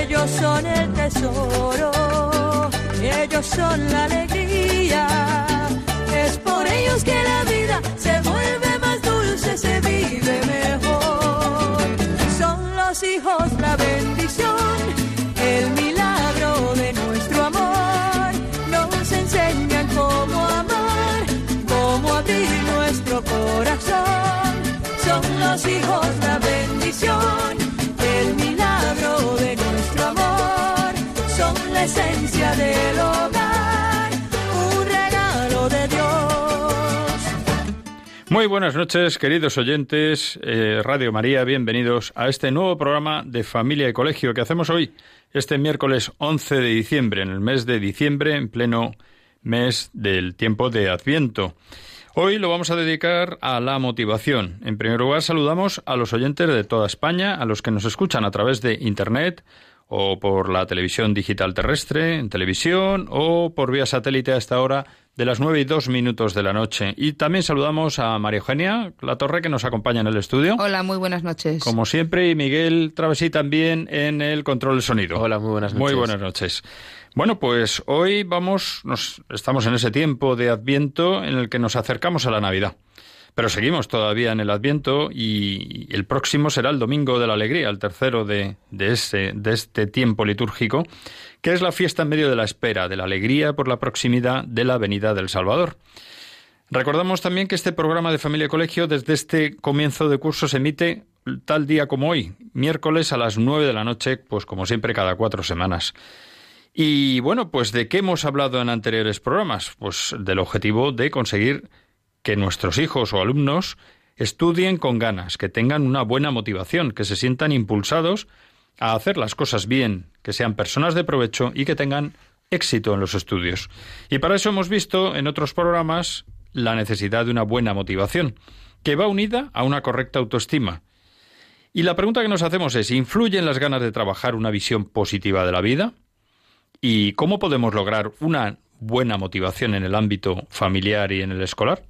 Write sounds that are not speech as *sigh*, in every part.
Ellos son el tesoro, ellos son la alegría. Es por ellos que la vida se vuelve más dulce, se vive mejor. Son los hijos la bendición, el milagro de nuestro amor. Nos enseñan cómo amar, cómo abrir nuestro corazón. Son los hijos la bendición, esencia del hogar, un regalo de Dios. Muy buenas noches, queridos oyentes, eh, Radio María, bienvenidos a este nuevo programa de Familia y Colegio que hacemos hoy, este miércoles 11 de diciembre, en el mes de diciembre, en pleno mes del tiempo de Adviento. Hoy lo vamos a dedicar a la motivación. En primer lugar, saludamos a los oyentes de toda España, a los que nos escuchan a través de Internet o por la televisión digital terrestre, en televisión o por vía satélite a esta hora de las nueve y dos minutos de la noche. Y también saludamos a María Eugenia La Torre, que nos acompaña en el estudio. Hola, muy buenas noches. Como siempre, y Miguel Travesí también en el control del sonido. Hola, muy buenas noches. Muy buenas noches. Bueno, pues hoy vamos, nos, estamos en ese tiempo de Adviento en el que nos acercamos a la Navidad. Pero seguimos todavía en el Adviento y el próximo será el Domingo de la Alegría, el tercero de, de, este tiempo litúrgico, que es la fiesta en medio de la espera, de la alegría por la proximidad de la venida del Salvador. Recordamos también que este programa de Familia y Colegio desde este comienzo de curso se emite tal día como hoy, miércoles a las nueve de la noche, pues como siempre cada cuatro semanas. Y bueno, pues ¿de qué hemos hablado en anteriores programas? Pues del objetivo de conseguir que nuestros hijos o alumnos estudien con ganas, que tengan una buena motivación, que se sientan impulsados a hacer las cosas bien, que sean personas de provecho y que tengan éxito en los estudios. Y para eso hemos visto en otros programas la necesidad de una buena motivación, que va unida a una correcta autoestima. Y la pregunta que nos hacemos es, ¿influyen las ganas de trabajar una visión positiva de la vida? ¿Y cómo podemos lograr una buena motivación en el ámbito familiar y en el escolar?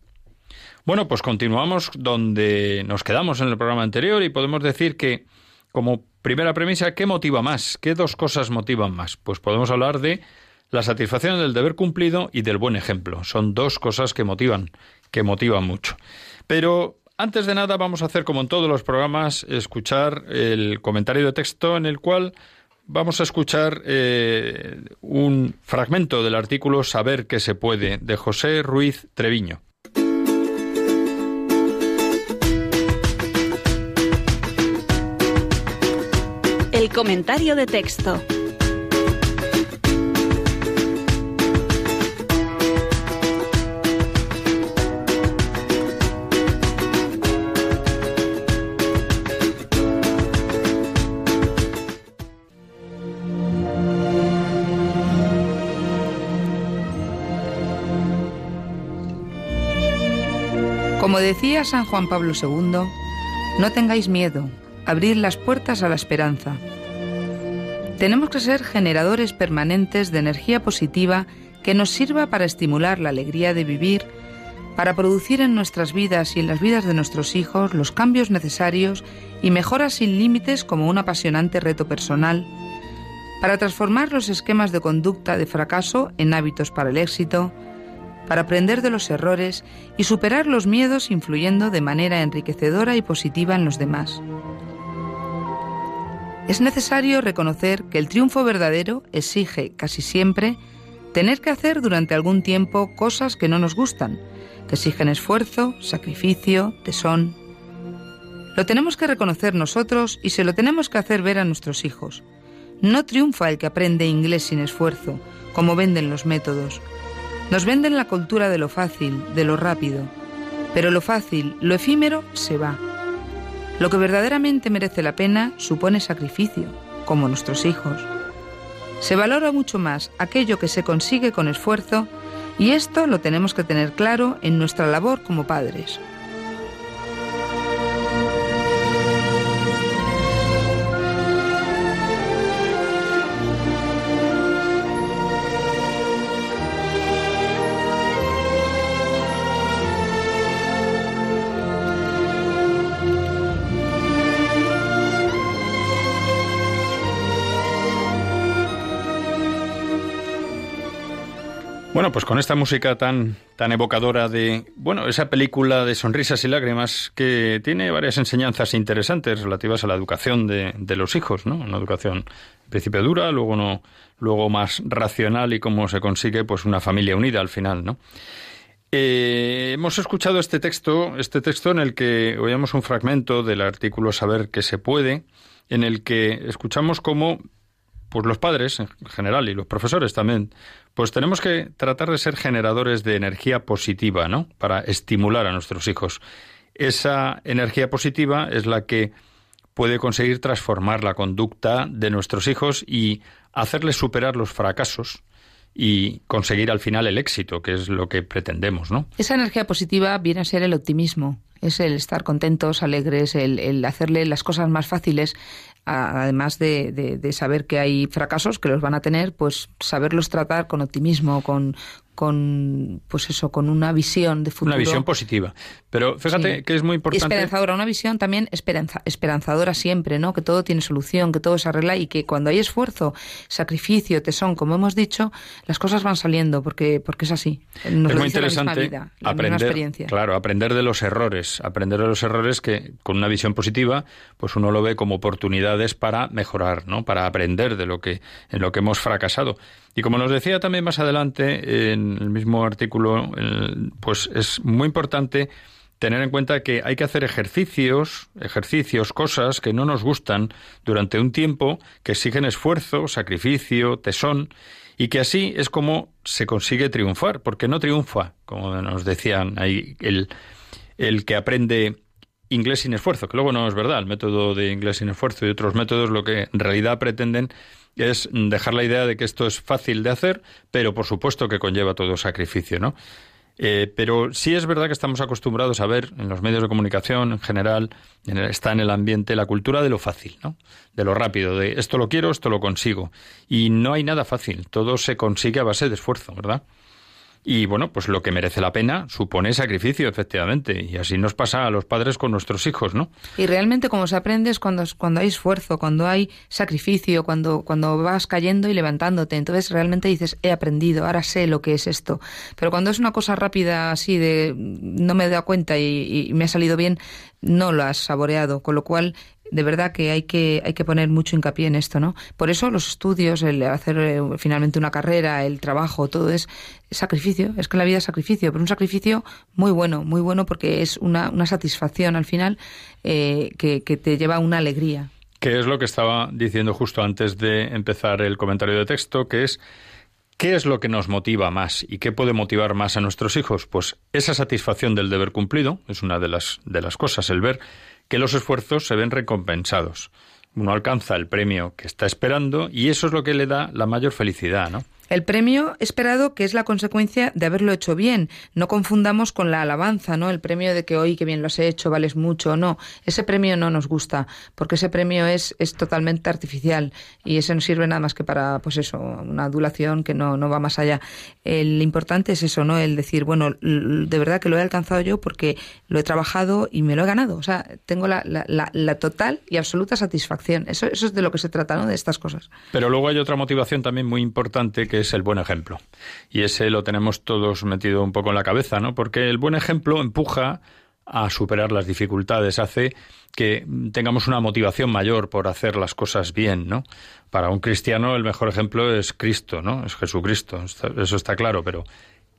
Bueno, pues continuamos donde nos quedamos en el programa anterior y podemos decir que, como primera premisa, ¿qué motiva más? ¿Qué dos cosas motivan más? Pues podemos hablar de la satisfacción del deber cumplido y del buen ejemplo. Son dos cosas que motivan, que motivan mucho. Pero antes de nada vamos a hacer, como en todos los programas, escuchar el comentario de texto en el cual vamos a escuchar eh, un fragmento del artículo Saber que se puede de José Ruiz Treviño. El comentario de texto. Como decía San Juan Pablo II, no tengáis miedo, abrid las puertas a la esperanza. Tenemos que ser generadores permanentes de energía positiva que nos sirva para estimular la alegría de vivir, para producir en nuestras vidas y en las vidas de nuestros hijos los cambios necesarios y mejoras sin límites como un apasionante reto personal, para transformar los esquemas de conducta de fracaso en hábitos para el éxito, para aprender de los errores y superar los miedos influyendo de manera enriquecedora y positiva en los demás. Es necesario reconocer que el triunfo verdadero exige casi siempre tener que hacer durante algún tiempo cosas que no nos gustan, que exigen esfuerzo, sacrificio, tesón. Lo tenemos que reconocer nosotros y se lo tenemos que hacer ver a nuestros hijos. No triunfa el que aprende inglés sin esfuerzo, como venden los métodos. Nos venden la cultura de lo fácil, de lo rápido. Pero lo fácil, lo efímero, se va. Lo que verdaderamente merece la pena supone sacrificio. como nuestros hijos. Se valora mucho más aquello que se consigue con esfuerzo y esto lo tenemos que tener claro en nuestra labor como padres. Pues con esta música tan, tan evocadora de, bueno, esa película de sonrisas y lágrimas que tiene varias enseñanzas interesantes relativas a la educación de, los hijos, ¿no? Una educación en principio dura, luego no, luego más racional y cómo se consigue pues una familia unida al final, ¿no? Eh, hemos escuchado este texto, este texto en el que oíamos un fragmento del artículo Saber que se puede, en el que escuchamos cómo pues los padres en general y los profesores también, pues tenemos que tratar de ser generadores de energía positiva, ¿no? Para estimular a nuestros hijos. Esa energía positiva es la que puede conseguir transformar la conducta de nuestros hijos y hacerles superar los fracasos y conseguir al final el éxito, que es lo que pretendemos, ¿no? Esa energía positiva viene a ser el optimismo, es el estar contentos, alegres, el, el hacerle las cosas más fáciles además de, de, saber que hay fracasos que los van a tener, pues saberlos tratar con optimismo, con, con pues eso con una visión de futuro. Una visión positiva. Pero fíjate que es muy importante. Esperanzadora una visión también esperanza, esperanzadora siempre no que todo tiene solución que todo se arregla y que cuando hay esfuerzo sacrificio tesón como hemos dicho las cosas van saliendo porque porque es así. Es muy interesante aprender claro aprender de los errores aprender de los errores que con una visión positiva pues uno lo ve como oportunidades para mejorar no para aprender de lo que en lo que hemos fracasado. Y como nos decía también más adelante en el mismo artículo, pues es muy importante tener en cuenta que hay que hacer ejercicios, ejercicios, cosas que no nos gustan durante un tiempo, que exigen esfuerzo, sacrificio, tesón, y que así es como se consigue triunfar, porque no triunfa, como nos decían ahí, el, el que aprende inglés sin esfuerzo, que luego no es verdad, el método de inglés sin esfuerzo y otros métodos lo que en realidad pretenden es dejar la idea de que esto es fácil de hacer, pero por supuesto que conlleva todo sacrificio, ¿no? Eh, pero sí es verdad que estamos acostumbrados a ver en los medios de comunicación en general, está en el ambiente la cultura de lo fácil, ¿no? de lo rápido, de esto lo quiero, esto lo consigo. Y no hay nada fácil, todo se consigue a base de esfuerzo, ¿verdad? Y bueno, pues lo que merece la pena supone sacrificio, efectivamente. Y así nos pasa a los padres con nuestros hijos, ¿no? Y realmente como se aprende es cuando, cuando hay esfuerzo, cuando hay sacrificio, cuando, cuando vas cayendo y levantándote. Entonces realmente dices, he aprendido, ahora sé lo que es esto. Pero cuando es una cosa rápida así de no me he dado cuenta y, y me ha salido bien, no lo has saboreado. Con lo cual de verdad que hay que hay que poner mucho hincapié en esto, ¿no? Por eso los estudios, el hacer eh, finalmente una carrera, el trabajo, todo es sacrificio. Es que la vida es sacrificio, pero un sacrificio muy bueno, muy bueno porque es una, una satisfacción al final eh, que, que te lleva a una alegría. Que es lo que estaba diciendo justo antes de empezar el comentario de texto, que es ¿Qué es lo que nos motiva más y qué puede motivar más a nuestros hijos? Pues esa satisfacción del deber cumplido es una de las, de las cosas, el ver que los esfuerzos se ven recompensados. Uno alcanza el premio que está esperando y eso es lo que le da la mayor felicidad, ¿no? El premio esperado que es la consecuencia de haberlo hecho bien. No confundamos con la alabanza, ¿no? El premio de que hoy que bien lo has hecho, vales mucho. No, ese premio no nos gusta, porque ese premio es, es totalmente artificial y ese no sirve nada más que para, pues eso, una adulación que no, no va más allá. El importante es eso, ¿no? El decir, bueno, de verdad que lo he alcanzado yo porque lo he trabajado y me lo he ganado. O sea, tengo la, la, la, total y absoluta satisfacción. Eso, eso es de lo que se trata, ¿no? De estas cosas. Pero luego hay otra motivación también muy importante que es el buen ejemplo. Y ese lo tenemos todos metido un poco en la cabeza, ¿no? Porque el buen ejemplo empuja a superar las dificultades, hace que tengamos una motivación mayor por hacer las cosas bien, ¿no? Para un cristiano el mejor ejemplo es Cristo, ¿no? Es Jesucristo, eso está claro, pero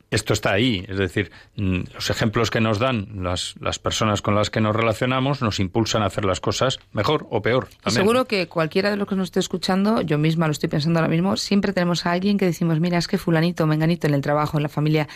esto está ahí, es decir, mm, los ejemplos que nos dan las, las, personas con las que nos relacionamos nos impulsan a hacer las cosas mejor o peor. Seguro que cualquiera de los que nos esté escuchando, yo misma lo estoy pensando ahora mismo, siempre tenemos a alguien que decimos, mira, es que fulanito, menganito en el trabajo, en la familia,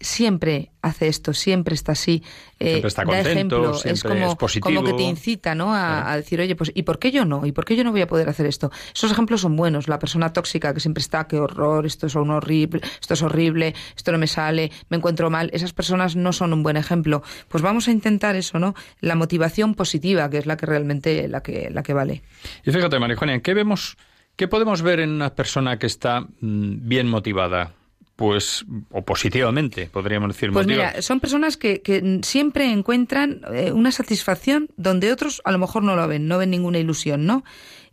siempre hace esto, siempre está así, eh, está da ejemplo, es como, como que te incita ¿no? A, decir, oye, pues ¿y por qué yo no? ¿Y por qué yo no voy a poder hacer esto? Esos ejemplos son buenos, la persona tóxica que siempre está, qué horror, esto es un horrible, esto es horrible, esto no me sale, me encuentro mal, esas personas no son un buen ejemplo. Pues vamos a intentar eso, ¿no? La motivación positiva, que es la que realmente la que, la que vale. Y fíjate, Marijuana, ¿qué vemos, qué podemos ver en una persona que está mm, bien motivada? Pues, o positivamente, podríamos decir. Pues mira, son personas que, que siempre encuentran eh, una satisfacción donde otros a lo mejor no lo ven, no ven ninguna ilusión, ¿no?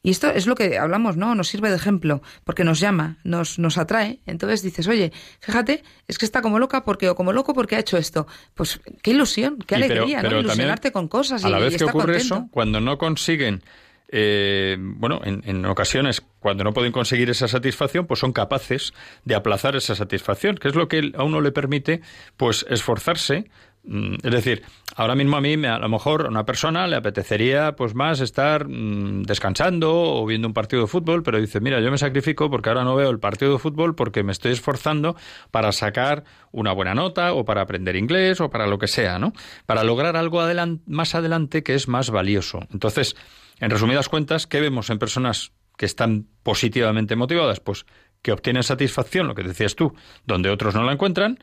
Y esto es lo que hablamos, ¿no? Nos sirve de ejemplo, porque nos llama, nos, nos atrae. Entonces dices, oye, fíjate, es que está como loca porque o como loco porque ha hecho esto. Pues qué ilusión, qué alegría, ¿no? Ilusionarte con cosas. A la vez que ocurre eso, cuando no consiguen eh, bueno, en, ocasiones, cuando no pueden conseguir esa satisfacción, pues son capaces de aplazar esa satisfacción, que es lo que a uno le permite, pues, esforzarse. Mm, es decir, ahora mismo a mí, a lo mejor, a una persona le apetecería, pues, más estar mm, descansando o viendo un partido de fútbol, pero dice, mira, yo me sacrifico porque ahora no veo el partido de fútbol porque me estoy esforzando para sacar una buena nota o para aprender inglés o para lo que sea, ¿no? Para lograr algo más adelante que es más valioso. Entonces, en resumidas cuentas, ¿qué vemos en personas que están positivamente motivadas? Pues que obtienen satisfacción, lo que decías tú, donde otros no la encuentran,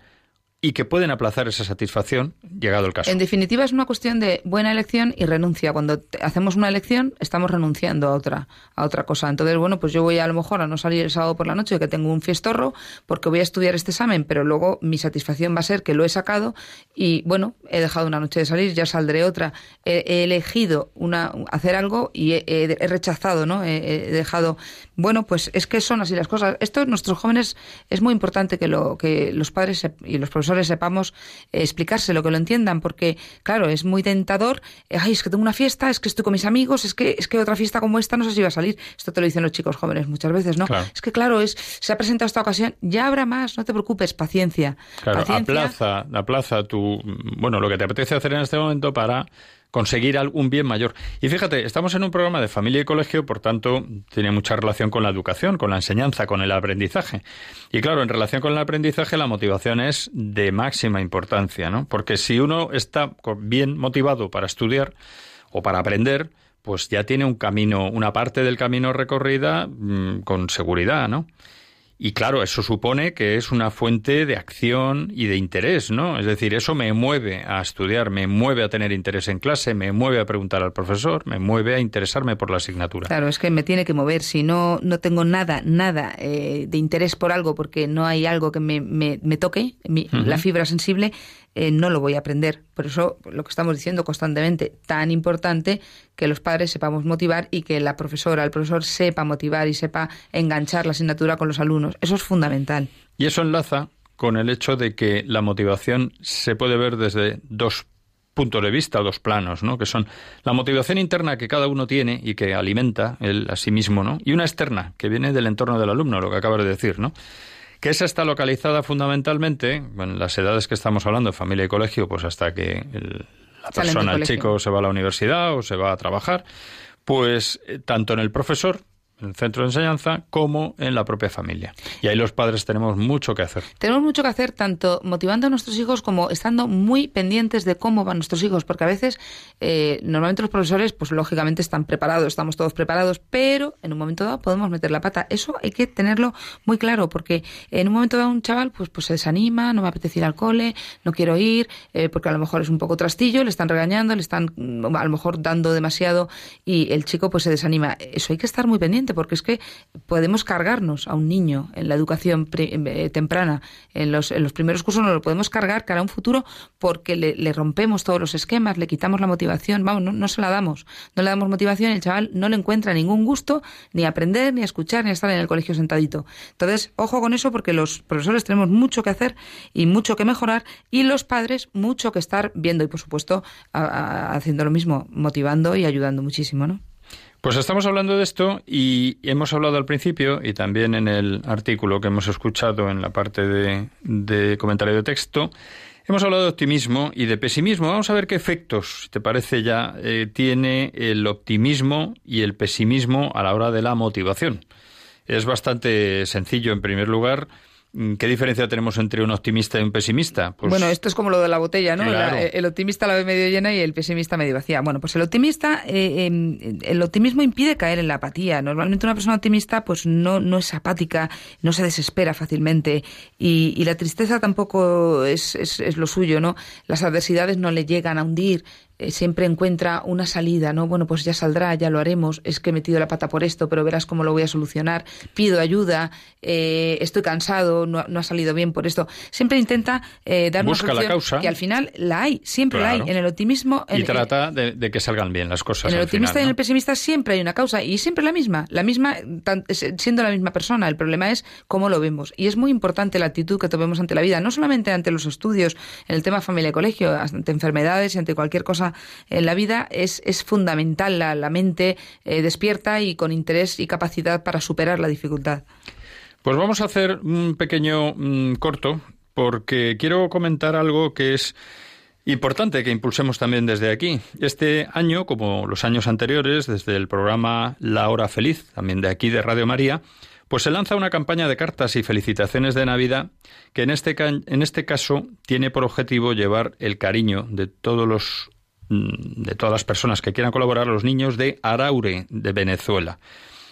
y que pueden aplazar esa satisfacción llegado el caso. En definitiva, es una cuestión de buena elección y renuncia. Cuando hacemos una elección, estamos renunciando a otra, a otra cosa. Entonces, bueno, pues yo voy a, lo mejor a no salir el sábado por la noche, que tengo un fiestorro, porque voy a estudiar este examen, pero luego mi satisfacción va a ser que lo he sacado y, bueno, he dejado una noche de salir, ya saldré otra. He, elegido una, hacer algo y he, rechazado, ¿no? He, dejado. Bueno, pues es que son así las cosas. Esto, nuestros jóvenes, es muy importante que, lo, que los padres y los profesores sepamos eh, explicárselo, que lo entiendan, porque claro, es muy tentador, eh, ay, es que tengo una fiesta, es que estoy con mis amigos, es que es que otra fiesta como esta no sé si va a salir. Esto te lo dicen los chicos jóvenes muchas veces, ¿no? Es que claro, es se ha presentado esta ocasión, ya habrá más, no te preocupes, paciencia. Claro, aplaza, aplaza tu bueno, lo que te apetece hacer en este momento para conseguir algún bien mayor. Y fíjate, estamos en un programa de familia y colegio, por tanto, tiene mucha relación con la educación, con la enseñanza, con el aprendizaje. Y claro, en relación con el aprendizaje, la motivación es de máxima importancia, ¿no? Porque si uno está bien motivado para estudiar o para aprender, pues ya tiene un camino, una parte del camino recorrida mm, con seguridad, ¿no? Y claro, eso supone que es una fuente de acción y de interés, ¿no? Es decir, eso me mueve a estudiar, me mueve a tener interés en clase, me mueve a preguntar al profesor, me mueve a interesarme por la asignatura. Claro, es que me tiene que mover. Si no, no tengo nada, nada eh, de interés por algo, porque no hay algo que me, me, toque, la fibra sensible, eh, no lo voy a aprender. Por eso lo que estamos diciendo constantemente, tan importante que los padres sepamos motivar y que la profesora, el profesor sepa motivar y sepa enganchar la asignatura con los alumnos. Eso es fundamental. Y eso enlaza con el hecho de que la motivación se puede ver desde dos puntos de vista, dos planos, ¿no? Que son la motivación interna que cada uno tiene y que alimenta él a sí mismo, ¿no? Y una externa que viene del entorno del alumno, lo que acabas de decir, ¿no? Que esa está localizada fundamentalmente en las edades que estamos hablando, familia y colegio, pues hasta que la persona, el chico, se va a la universidad o se va a trabajar, pues eh, tanto en el profesor en el centro de enseñanza como en la propia familia. Y ahí los padres tenemos mucho que hacer. Tenemos mucho que hacer tanto motivando a nuestros hijos como estando muy pendientes de cómo van nuestros hijos, porque a veces eh, normalmente los profesores, pues lógicamente están preparados, estamos todos preparados, pero en un momento dado podemos meter la pata. Eso hay que tenerlo muy claro, porque en un momento dado un chaval pues, pues se desanima, no me apetece ir al cole, no quiero ir, eh, porque a lo mejor es un poco trastillo, le están regañando, le están mm, a lo mejor dando demasiado y el chico pues se desanima. Eso hay que estar muy pendiente porque es que podemos cargarnos a un niño en la educación eh, temprana, en los, en los primeros cursos nos lo podemos cargar cara a un futuro porque le, rompemos todos los esquemas, le quitamos la motivación, vamos, no, se la damos, no le damos motivación, el chaval no le encuentra ningún gusto ni aprender, ni escuchar, ni estar en el colegio sentadito. Entonces, ojo con eso porque los profesores tenemos mucho que hacer y mucho que mejorar y los padres mucho que estar viendo y, por supuesto, haciendo lo mismo, motivando y ayudando muchísimo, ¿no? Pues estamos hablando de esto y hemos hablado al principio y también en el artículo que hemos escuchado en la parte de, comentario de texto, hemos hablado de optimismo y de pesimismo. Vamos a ver qué efectos, si te parece ya, eh, tiene el optimismo y el pesimismo a la hora de la motivación. Es bastante sencillo, en primer lugar, ¿Qué diferencia tenemos entre un optimista y un pesimista? Pues, bueno, esto es como lo de la botella, ¿no? el optimista la ve medio llena y el pesimista medio vacía. Bueno, pues el optimista, eh, em, el optimismo impide caer en la apatía. Normalmente una persona optimista pues no, no es apática, no se desespera fácilmente y, y la tristeza tampoco es, es, es, lo suyo, ¿no? Las adversidades no le llegan a hundir, eh, siempre encuentra una salida, ¿no? Bueno, pues ya saldrá, ya lo haremos, es que he metido la pata por esto, pero verás cómo lo voy a solucionar, pido ayuda, eh, estoy cansado, no, ha salido bien por esto. Siempre intenta eh, dar Busca una solución la causa. que al final la hay, siempre la hay. En el optimismo... y trata de, que salgan bien las cosas. En el optimista y en el pesimista siempre hay una causa y siempre la misma, la misma, siendo la misma persona. El problema es cómo lo vemos. Y es muy importante la actitud que tomemos ante la vida, no solamente ante los estudios, en el tema familia y colegio, ante enfermedades y ante cualquier cosa en la vida es, es fundamental la, la mente eh, despierta y con interés y capacidad para superar la dificultad. Pues vamos a hacer un pequeño mm, corto porque quiero comentar algo que es Importante que impulsemos también desde aquí. Este año, como los años anteriores, desde el programa La Hora Feliz, también de aquí de Radio María, pues se lanza una campaña de cartas y felicitaciones de Navidad que en este, en este caso tiene por objetivo llevar el cariño de todos los de todas las personas que quieran colaborar, los niños de Araure, de Venezuela.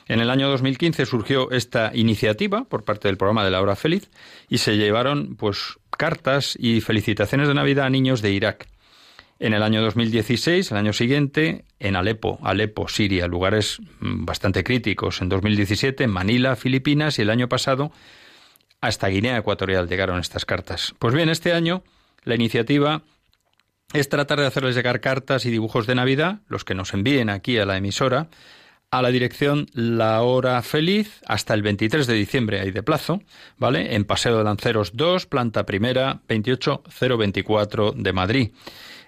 En el año 2015 surgió esta iniciativa por parte del programa de la Hora Feliz y se llevaron pues cartas y felicitaciones de Navidad a niños de Irak. En el año 2016, el año siguiente, en Alepo, Alepo, Siria, lugares mm, bastante críticos. En 2017, en Manila, Filipinas, y el año pasado, hasta Guinea Ecuatorial llegaron estas cartas. Pues bien, este año la iniciativa es tratar de hacerles llegar cartas y dibujos de Navidad, los que nos envíen aquí a la emisora, a la dirección La Hora Feliz hasta el 23 de diciembre hay de plazo, ¿vale? En Paseo de Lanceros 2, planta primera, 28024 de Madrid.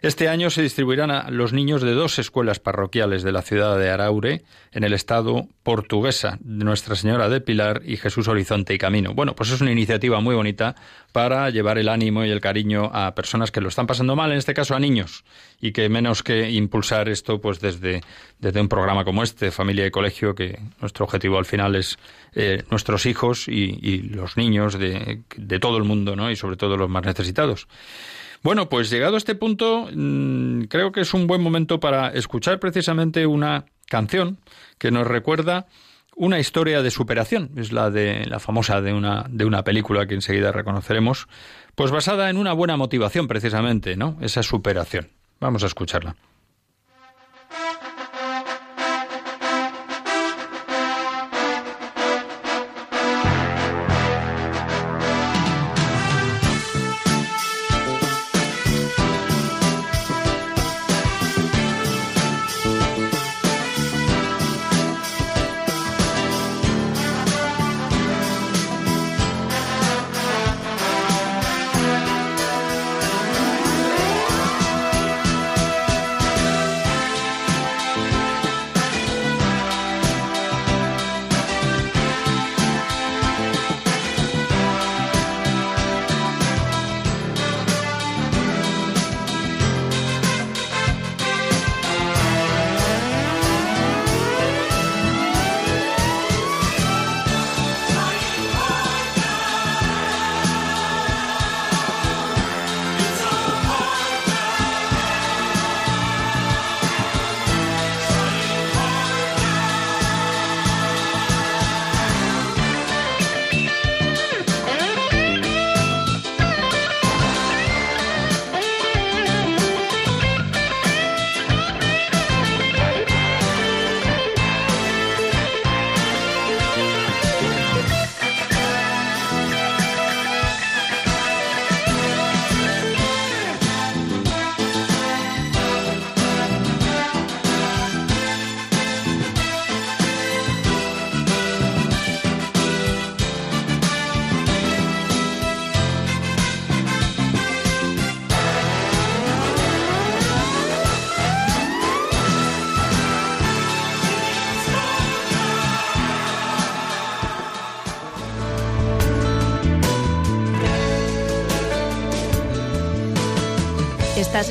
Este año se distribuirán a los niños de dos escuelas parroquiales de la ciudad de Araure, en el estado portuguesa, Nuestra Señora de Pilar y Jesús Horizonte y Camino. Bueno, pues es una iniciativa muy bonita para llevar el ánimo y el cariño a personas que lo están pasando mal, en este caso a niños, y que menos que impulsar esto pues desde, desde un programa como este, Familia y Colegio, que nuestro objetivo al final es eh, nuestros hijos y, los niños de, de todo el mundo, ¿no? Y sobre todo los más necesitados. Bueno, pues llegado a este punto, mm, creo que es un buen momento para escuchar precisamente una canción que nos recuerda una historia de superación, es la de la famosa de una de una película que enseguida reconoceremos, pues basada en una buena motivación precisamente, ¿no? Esa superación. Vamos a escucharla.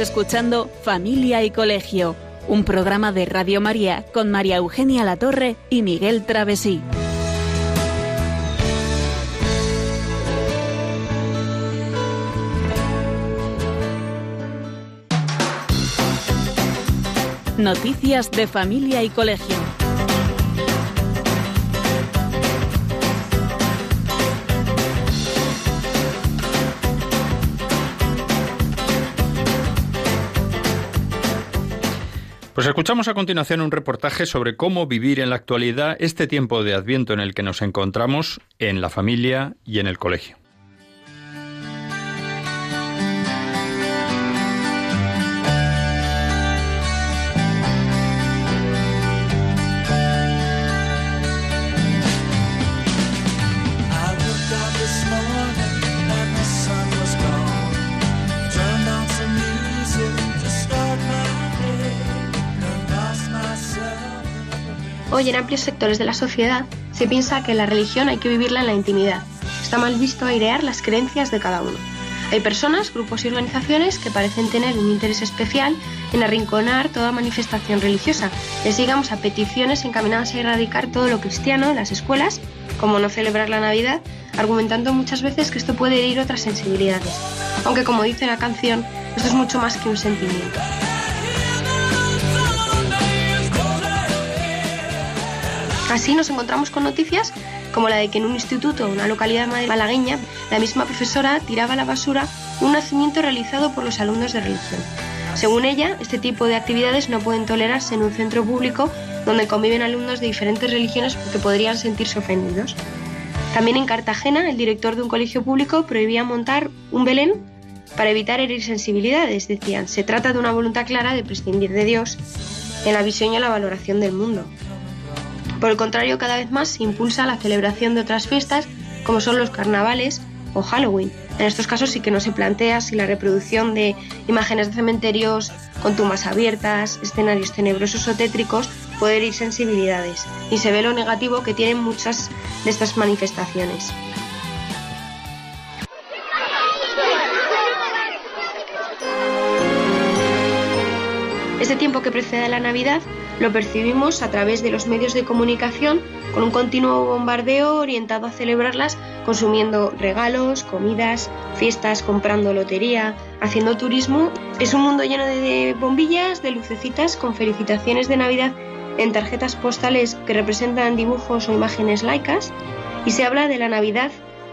escuchando Familia y Colegio, un programa de Radio María con María Eugenia Latorre y Miguel Travesí. Noticias de Familia y Colegio. Pues escuchamos a continuación un reportaje sobre cómo vivir en la actualidad este tiempo de Adviento en el que nos encontramos en la familia y en el colegio. Hoy en amplios sectores de la sociedad se piensa que la religión hay que vivirla en la intimidad. Está mal visto airear las creencias de cada uno. Hay personas, grupos y organizaciones que parecen tener un interés especial en arrinconar toda manifestación religiosa. Les digamos a peticiones encaminadas a erradicar todo lo cristiano en las escuelas, como no celebrar la Navidad, argumentando muchas veces que esto puede herir otras sensibilidades. Aunque como dice la canción, esto es mucho más que un sentimiento. Así nos encontramos con noticias como la de que en un instituto en una localidad malagueña, la misma profesora tiraba a la basura un nacimiento realizado por los alumnos de religión. Según ella, este tipo de actividades no pueden tolerarse en un centro público donde conviven alumnos de diferentes religiones porque podrían sentirse ofendidos. También en Cartagena, el director de un colegio público prohibía montar un Belén para evitar herir sensibilidades. Decían, se trata de una voluntad clara de prescindir de Dios en la visión y la valoración del mundo. Por el contrario, cada vez más se impulsa la celebración de otras fiestas como son los carnavales o Halloween. En estos casos sí que no se plantea si la reproducción de imágenes de cementerios con tumbas abiertas, escenarios tenebrosos o tétricos puede herir sensibilidades y se ve lo negativo que tienen muchas de estas manifestaciones. Este tiempo que precede a la Navidad lo percibimos a través de los medios de comunicación con un continuo bombardeo orientado a celebrarlas consumiendo regalos, comidas, fiestas, comprando lotería, haciendo turismo. Es un mundo lleno de bombillas, de lucecitas con felicitaciones de Navidad en tarjetas postales que representan dibujos o imágenes laicas y se habla de la Navidad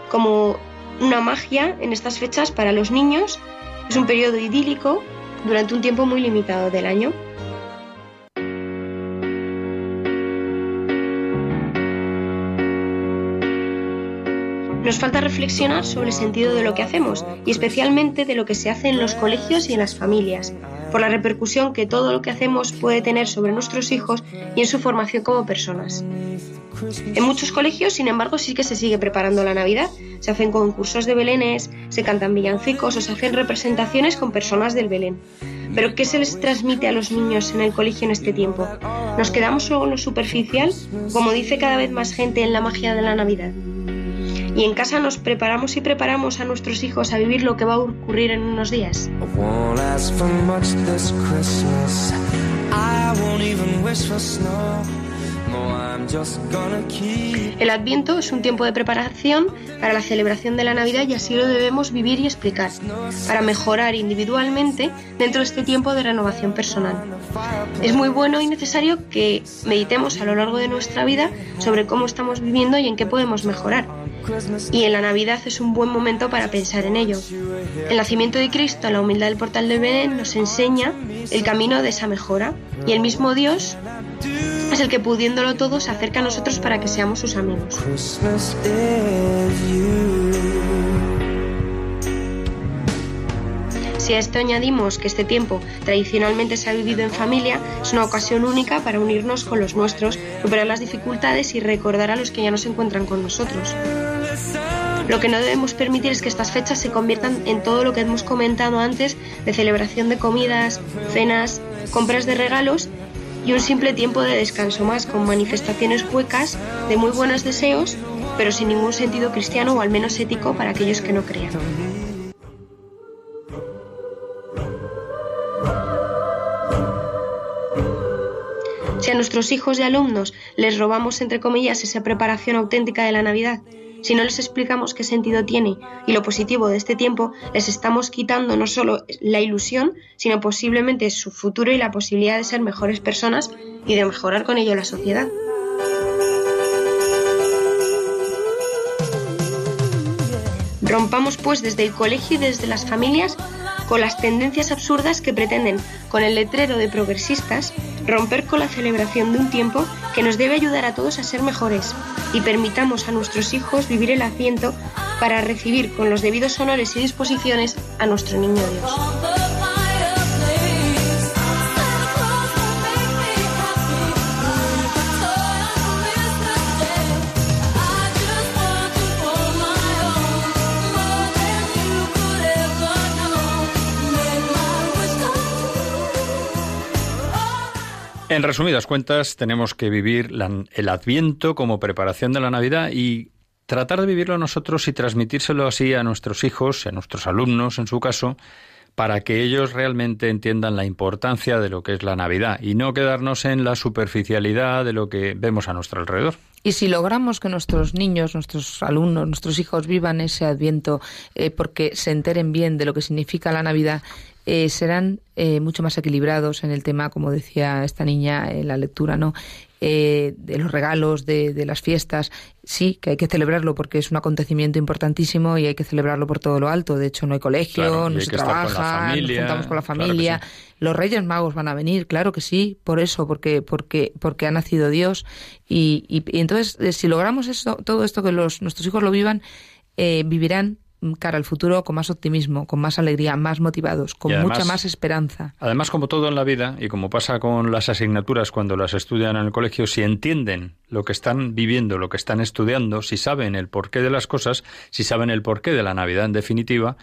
como una magia en estas fechas para los niños. Es un periodo idílico durante un tiempo muy limitado del año. Nos falta reflexionar sobre el sentido de lo que hacemos y especialmente de lo que se hace en los colegios y en las familias, por la repercusión que todo lo que hacemos puede tener sobre nuestros hijos y en su formación como personas. En muchos colegios, sin embargo, sí que se sigue preparando la Navidad. Se hacen concursos de belenes, se cantan villancicos o se hacen representaciones con personas del Belén. Pero ¿qué se les transmite a los niños en el colegio en este tiempo? ¿Nos quedamos solo en lo superficial, como dice cada vez más gente en la magia de la Navidad? Y en casa nos preparamos y preparamos a nuestros hijos a vivir lo que va a ocurrir en unos días. El Adviento es un tiempo de preparación para la celebración de la Navidad y así lo debemos vivir y explicar, para mejorar individualmente dentro de este tiempo de renovación personal. Es muy bueno y necesario que meditemos a lo largo de nuestra vida sobre cómo estamos viviendo y en qué podemos mejorar y en la Navidad es un buen momento para pensar en ello. El nacimiento de Cristo, la humildad del portal de Belén, nos enseña el camino de esa mejora y el mismo Dios es el que pudiéndolo todo se acerca a nosotros para que seamos sus amigos. Si a esto añadimos que este tiempo tradicionalmente se ha vivido en familia, es una ocasión única para unirnos con los nuestros, superar las dificultades y recordar a los que ya no se encuentran con nosotros. Lo que no debemos permitir es que estas fechas se conviertan en todo lo que hemos comentado antes de celebración de comidas, cenas, compras de regalos y un simple tiempo de descanso más con manifestaciones huecas de muy buenos deseos, pero sin ningún sentido cristiano o al menos ético para aquellos que no crean. Si a nuestros hijos y alumnos les robamos, entre comillas, esa preparación auténtica de la Navidad, Si no les explicamos qué sentido tiene y lo positivo de este tiempo, les estamos quitando no solo la ilusión, sino posiblemente su futuro y la posibilidad de ser mejores personas y de mejorar con ello la sociedad. Rompamos pues desde el colegio y desde las familias con las tendencias absurdas que pretenden, con el letrero de progresistas, romper con la celebración de un tiempo que nos debe ayudar a todos a ser mejores y permitamos a nuestros hijos vivir el asiento para recibir con los debidos honores y disposiciones a nuestro niño Dios. En resumidas cuentas, tenemos que vivir el Adviento como preparación de la Navidad y tratar de vivirlo nosotros y transmitírselo así a nuestros hijos, a nuestros alumnos, en su caso, para que ellos realmente entiendan la importancia de lo que es la Navidad y no quedarnos en la superficialidad de lo que vemos a nuestro alrededor. Y si logramos que nuestros niños, nuestros alumnos, nuestros hijos vivan ese adviento eh, porque se enteren bien de lo que significa la Navidad eh, serán eh, mucho más equilibrados en el tema, como decía esta niña en la lectura, ¿no? Eh, de los regalos, de, las fiestas. Sí, que hay que celebrarlo porque es un acontecimiento importantísimo y hay que celebrarlo por todo lo alto. De hecho, no hay colegio, no se trabaja, nos juntamos con la familia. Los Reyes Magos van a venir, claro que sí, por eso, porque porque porque ha nacido Dios y, y, entonces si logramos eso, todo esto que los nuestros hijos lo vivan, vivirán cara al futuro con más optimismo, con más alegría, más motivados, con mucha más esperanza. Además, como todo en la vida, y como pasa con las asignaturas cuando las estudian en el colegio, si entienden lo que están viviendo, lo que están estudiando, si saben el porqué de las cosas, si saben el porqué de la Navidad en definitiva,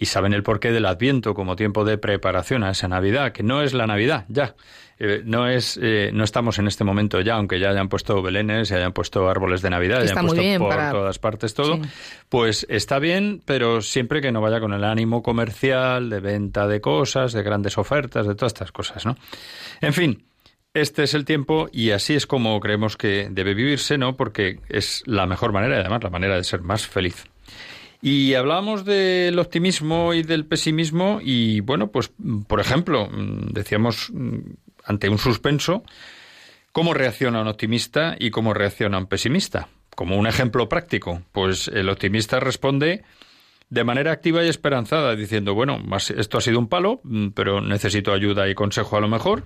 y saben el porqué del Adviento como tiempo de preparación a esa Navidad, que no es la Navidad, ya. Eh, no es eh, no estamos en este momento ya, aunque ya hayan puesto belenes, se hayan puesto árboles de Navidad, ya hayan puesto por todas partes todo, pues está bien, pero siempre que no vaya con el ánimo comercial de venta de cosas, de grandes ofertas, de todas estas cosas, ¿no? En fin, este es el tiempo y así es como creemos que debe vivirse, ¿no? Porque es la mejor manera y además la manera de ser más feliz. Y hablábamos del optimismo y del pesimismo y bueno, pues por ejemplo, decíamos ante un suspenso, ¿cómo reacciona un optimista y cómo reacciona un pesimista? Como un ejemplo práctico, pues el optimista responde de manera activa y esperanzada, diciendo, bueno, esto ha sido un palo, pero necesito ayuda y consejo a lo mejor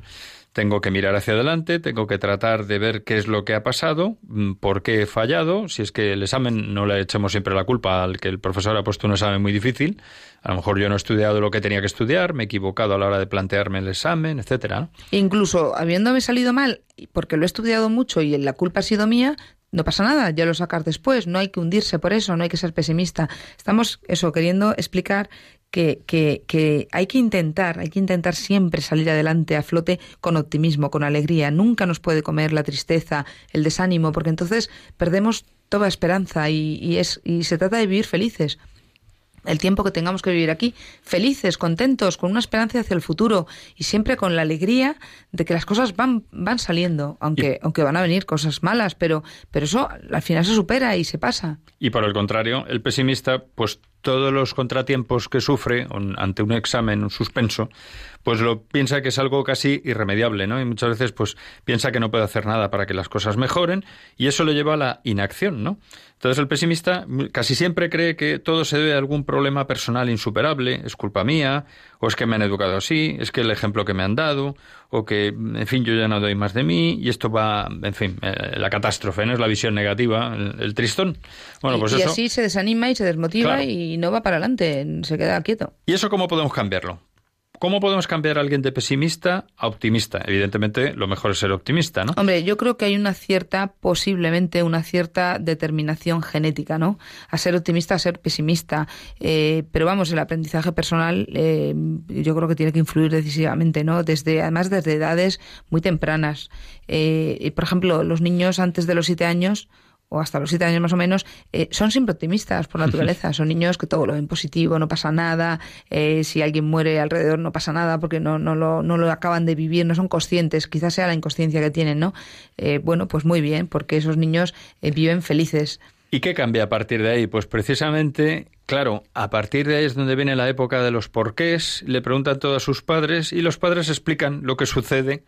tengo que mirar hacia adelante, tengo que tratar de ver qué es lo que ha pasado, mm, por qué he fallado, si es que el examen no le echemos siempre la culpa al que el profesor ha puesto un examen muy difícil, a lo mejor yo no he estudiado lo que tenía que estudiar, me he equivocado a la hora de plantearme el examen, etcétera. Incluso habiéndome salido mal, porque lo he estudiado mucho y la culpa ha sido mía, no pasa nada, ya lo sacas después, no hay que hundirse por eso, no hay que ser pesimista. Estamos eso queriendo explicar que, que, hay que intentar, hay que intentar siempre salir adelante a flote con optimismo, con alegría. Nunca nos puede comer la tristeza, el desánimo, porque entonces perdemos toda esperanza y, y, es, y se trata de vivir felices el tiempo que tengamos que vivir aquí, felices, contentos, con una esperanza hacia el futuro y siempre con la alegría de que las cosas van, van saliendo, aunque, aunque van a venir cosas malas, pero, pero eso al final se supera y se pasa. Y por el contrario, el pesimista, pues todos los contratiempos que sufre ante un examen, un suspenso, pues lo piensa que es algo casi irremediable, ¿no? Y muchas veces pues piensa que no puede hacer nada para que las cosas mejoren y eso le lleva a la inacción, ¿no? Entonces el pesimista casi siempre cree que todo se debe a algún problema personal insuperable, es culpa mía, o es que me han educado así, es que el ejemplo que me han dado, o que, en fin, yo ya no doy más de mí, y esto va, en fin, eh, la catástrofe, ¿no? Es la visión negativa, el, tristón. Bueno, pues y, así se desanima y se desmotiva y no va para adelante, se queda quieto. ¿Y eso cómo podemos cambiarlo? ¿Cómo podemos cambiar a alguien de pesimista a optimista? Evidentemente, lo mejor es ser optimista, ¿no? Hombre, yo creo que hay una cierta, posiblemente una cierta determinación genética, ¿no? A ser optimista, a ser pesimista. Eh, pero vamos, el aprendizaje personal eh, yo creo que tiene que influir decisivamente, ¿no? Desde, además, desde edades muy tempranas. Eh, por ejemplo, los niños antes de los siete años o hasta los siete años más o menos, eh, son siempre optimistas por naturaleza. *laughs* Son niños que todo lo ven positivo, no pasa nada. Eh, si alguien muere alrededor, no pasa nada porque no, no, lo, no lo acaban de vivir, no son conscientes. Quizás sea la inconsciencia que tienen, ¿no? Eh, bueno, pues muy bien, porque esos niños viven felices. ¿Y qué cambia a partir de ahí? Pues precisamente, claro, a partir de ahí es donde viene la época de los porqués, le preguntan todo a sus padres y los padres explican lo que sucede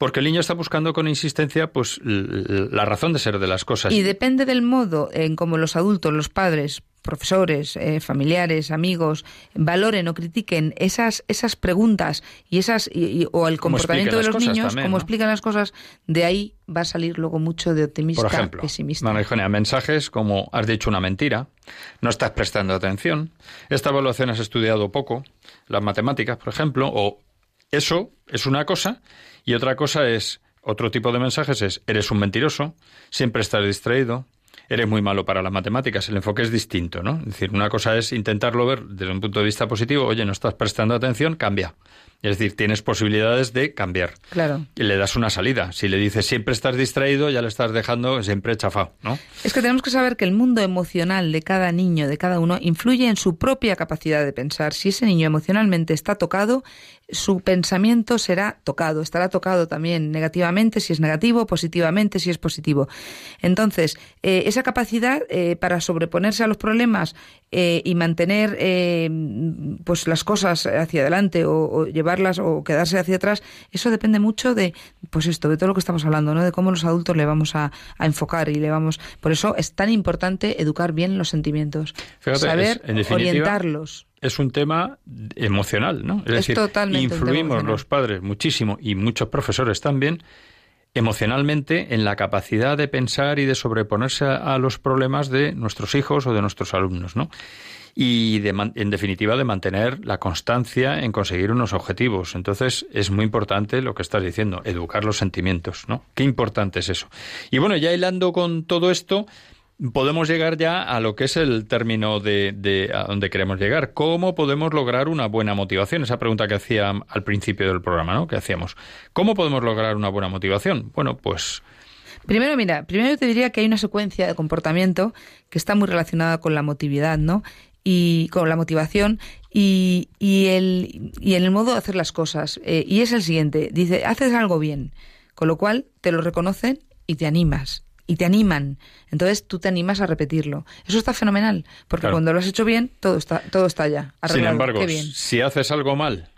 porque el niño está buscando con insistencia pues la razón de ser de las cosas. Y depende del modo en cómo los adultos, los padres, profesores, eh, familiares, amigos, valoren o critiquen esas esas preguntas y esas o el comportamiento de los niños, cómo explican las cosas, de ahí va a salir luego mucho de optimista, Por ejemplo, pesimista. mensajes como has dicho una mentira, no estás prestando atención, esta evaluación has estudiado poco, las matemáticas, por ejemplo, o eso es una cosa y otra cosa es otro tipo de mensajes es eres un mentiroso, siempre estás distraído, eres muy malo para las matemáticas. El enfoque es distinto, ¿no? Es decir, una cosa es intentarlo ver desde un punto de vista positivo, oye, no estás prestando atención, cambia. Es decir, tienes posibilidades de cambiar. Claro. Y le das una salida. Si le dices siempre estás distraído, ya le estás dejando siempre chafado, ¿no? Es que tenemos que saber que el mundo emocional de cada niño, de cada uno, influye en su propia capacidad de pensar. Si ese niño emocionalmente está tocado, su pensamiento será tocado. Estará tocado también negativamente si es negativo, positivamente si es positivo. Entonces, eh, esa capacidad eh, para sobreponerse a los problemas eh, y mantener pues las cosas hacia adelante o, o llevar o quedarse hacia atrás, eso depende mucho de, pues esto, de todo lo que estamos hablando, ¿no? De cómo los adultos le vamos a, enfocar y le vamos. Por eso es tan importante educar bien los sentimientos, saber orientarlos es un tema emocional, ¿no? Es, decir, influimos los padres muchísimo y muchos profesores también emocionalmente en la capacidad de pensar y de sobreponerse a, los problemas de nuestros hijos o de nuestros alumnos, ¿no? y, en definitiva, de mantener la constancia en conseguir unos objetivos. Entonces, es muy importante lo que estás diciendo, educar los sentimientos, ¿no? Qué importante es eso. Y bueno, ya hilando con todo esto, podemos llegar ya a lo que es el término de, de, a donde queremos llegar. ¿Cómo podemos lograr una buena motivación? Esa pregunta que hacía al principio del programa, ¿no? Que hacíamos. ¿Cómo podemos lograr una buena motivación? Bueno, pues Primero, mira, primero te diría que hay una secuencia de comportamiento que está muy relacionada con la motividad, ¿no? y con la motivación y, el, y en el modo de hacer las cosas. Eh, y es el siguiente, dice, haces algo bien, con lo cual te lo reconocen y te animas. Y te animan. Entonces tú te animas a repetirlo. Eso está fenomenal, porque cuando lo has hecho bien, todo está, todo está ya. Sin embargo, si haces algo mal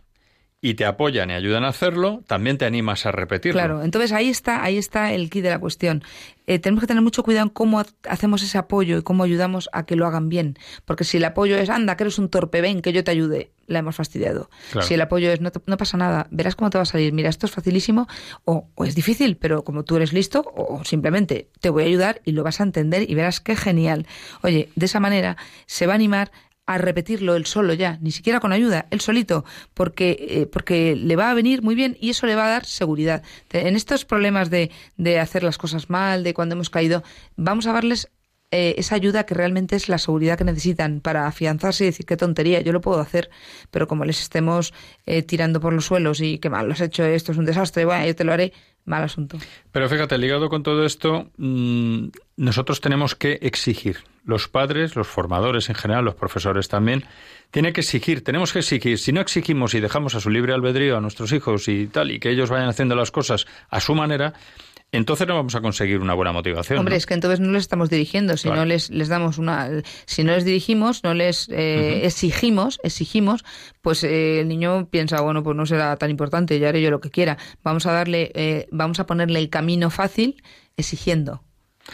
y te apoyan y ayudan a hacerlo, también te animas a repetirlo. Claro, entonces ahí está, ahí está el kit de la cuestión. Eh, tenemos que tener mucho cuidado en cómo hacemos ese apoyo y cómo ayudamos a que lo hagan bien. Porque si el apoyo es, anda, que eres un torpe, ven, que yo te ayude, la hemos fastidiado. Si el apoyo es, no, no, pasa nada, verás cómo te va a salir, mira, esto es facilísimo, o, o, es difícil, pero como tú eres listo, o simplemente te voy a ayudar y lo vas a entender y verás qué genial. Oye, de esa manera se va a animar a repetirlo él solo ya, ni siquiera con ayuda, él solito, porque, eh, porque le va a venir muy bien y eso le va a dar seguridad. En estos problemas de, de hacer las cosas mal, de cuando hemos caído, vamos a darles eh, esa ayuda que realmente es la seguridad que necesitan para afianzarse y decir qué tontería, yo lo puedo hacer, pero como les estemos eh, tirando por los suelos y qué mal lo has hecho, esto es un desastre, bueno, yo te lo haré, mal asunto. Pero fíjate, ligado con todo esto, mm, nosotros tenemos que exigir. Los padres, los formadores en general, los profesores también, tienen que exigir, tenemos que exigir. Si no exigimos y dejamos a su libre albedrío a nuestros hijos y tal, y que ellos vayan haciendo las cosas a su manera, entonces no vamos a conseguir una buena motivación. Hombre, es que entonces no les estamos dirigiendo, si no les, les damos una, si no les dirigimos, no les eh, exigimos, exigimos, pues eh, el niño piensa, bueno, pues no será tan importante, ya haré yo lo que quiera. Vamos a darle, eh, vamos a ponerle el camino fácil exigiendo.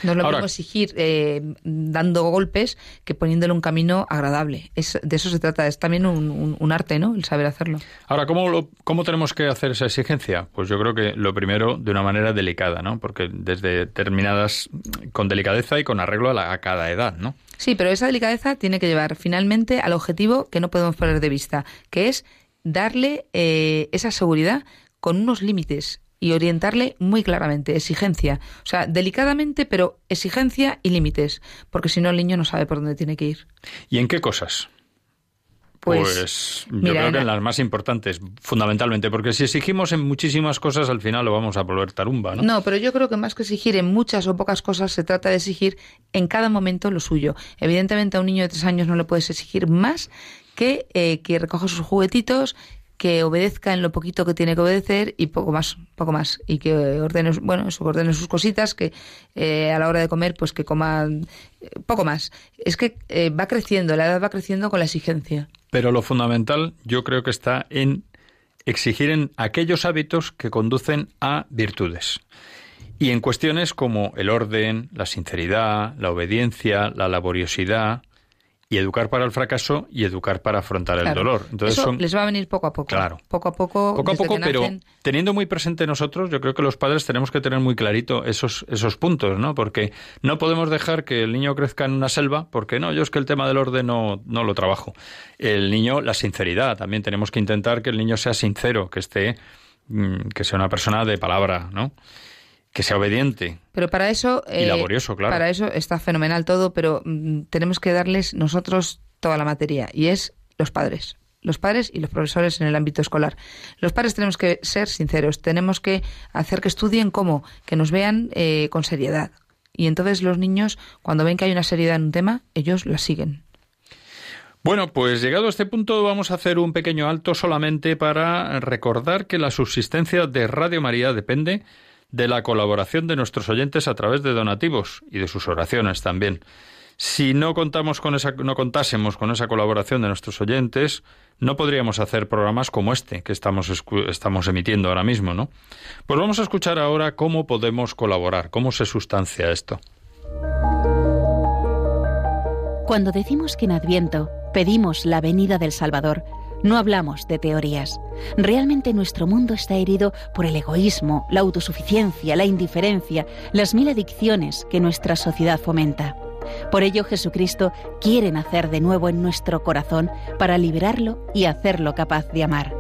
No lo mismo exigir eh, dando golpes que poniéndole un camino agradable. Es, de eso se trata. Es también un, arte, ¿no? El saber hacerlo. Ahora, ¿cómo, ¿cómo tenemos que hacer esa exigencia? Pues yo creo que lo primero de una manera delicada, ¿no? Porque desde determinadas, con delicadeza y con arreglo a, la, a cada edad, ¿no? Sí, pero esa delicadeza tiene que llevar finalmente al objetivo que no podemos perder de vista, que es darle eh, esa seguridad con unos límites y orientarle muy claramente, exigencia. O sea, delicadamente, pero exigencia y límites, porque si no el niño no sabe por dónde tiene que ir. ¿Y en qué cosas? Pues, pues yo creo que en las más importantes, fundamentalmente, porque si exigimos en muchísimas cosas, al final lo vamos a volver tarumba, ¿no? No, pero yo creo que más que exigir en muchas o pocas cosas, se trata de exigir en cada momento lo suyo. Evidentemente a un niño de tres años no le puedes exigir más que eh, que recoja sus juguetitos, que obedezca en lo poquito que tiene que obedecer y poco más, poco más. Y que ordene, bueno, ordene sus cositas, que eh, a la hora de comer, pues que coma eh, poco más. Es que eh, va creciendo, la edad va creciendo con la exigencia. Pero lo fundamental yo creo que está en exigir en aquellos hábitos que conducen a virtudes. Y en cuestiones como el orden, la sinceridad, la obediencia, la laboriosidad, y educar para el fracaso y educar para afrontar el dolor. Entonces Eso les va a venir poco a poco. Claro. Poco a poco. Poco a poco, pero teniendo muy presente nosotros, yo creo que los padres tenemos que tener muy clarito esos, esos puntos, ¿no? Porque no podemos dejar que el niño crezca en una selva, porque no, yo es que el tema del orden no, no lo trabajo. El niño, la sinceridad, también tenemos que intentar que el niño sea sincero, que esté, mm, que sea una persona de palabra, ¿no? Que sea obediente. Pero para eso... y eh, laborioso, claro. Para eso está fenomenal todo, pero mm, tenemos que darles nosotros toda la materia, y es los padres. Los padres y los profesores en el ámbito escolar. Los padres tenemos que ser sinceros, tenemos que hacer que estudien cómo, que nos vean eh, con seriedad. Y entonces los niños, cuando ven que hay una seriedad en un tema, ellos la siguen. Bueno, pues llegado a este punto vamos a hacer un pequeño alto solamente para recordar que la subsistencia de Radio María depende de la colaboración de nuestros oyentes a través de donativos y de sus oraciones también. Si no contamos con esa, no contásemos con esa colaboración de nuestros oyentes, no podríamos hacer programas como este que estamos, estamos emitiendo ahora mismo, ¿no? Pues vamos a escuchar ahora cómo podemos colaborar, cómo se sustancia esto. Cuando decimos que en Adviento pedimos la venida del Salvador, no hablamos de teorías. Realmente nuestro mundo está herido por el egoísmo, la autosuficiencia, la indiferencia, las mil adicciones que nuestra sociedad fomenta. Por ello Jesucristo quiere nacer de nuevo en nuestro corazón para liberarlo y hacerlo capaz de amar.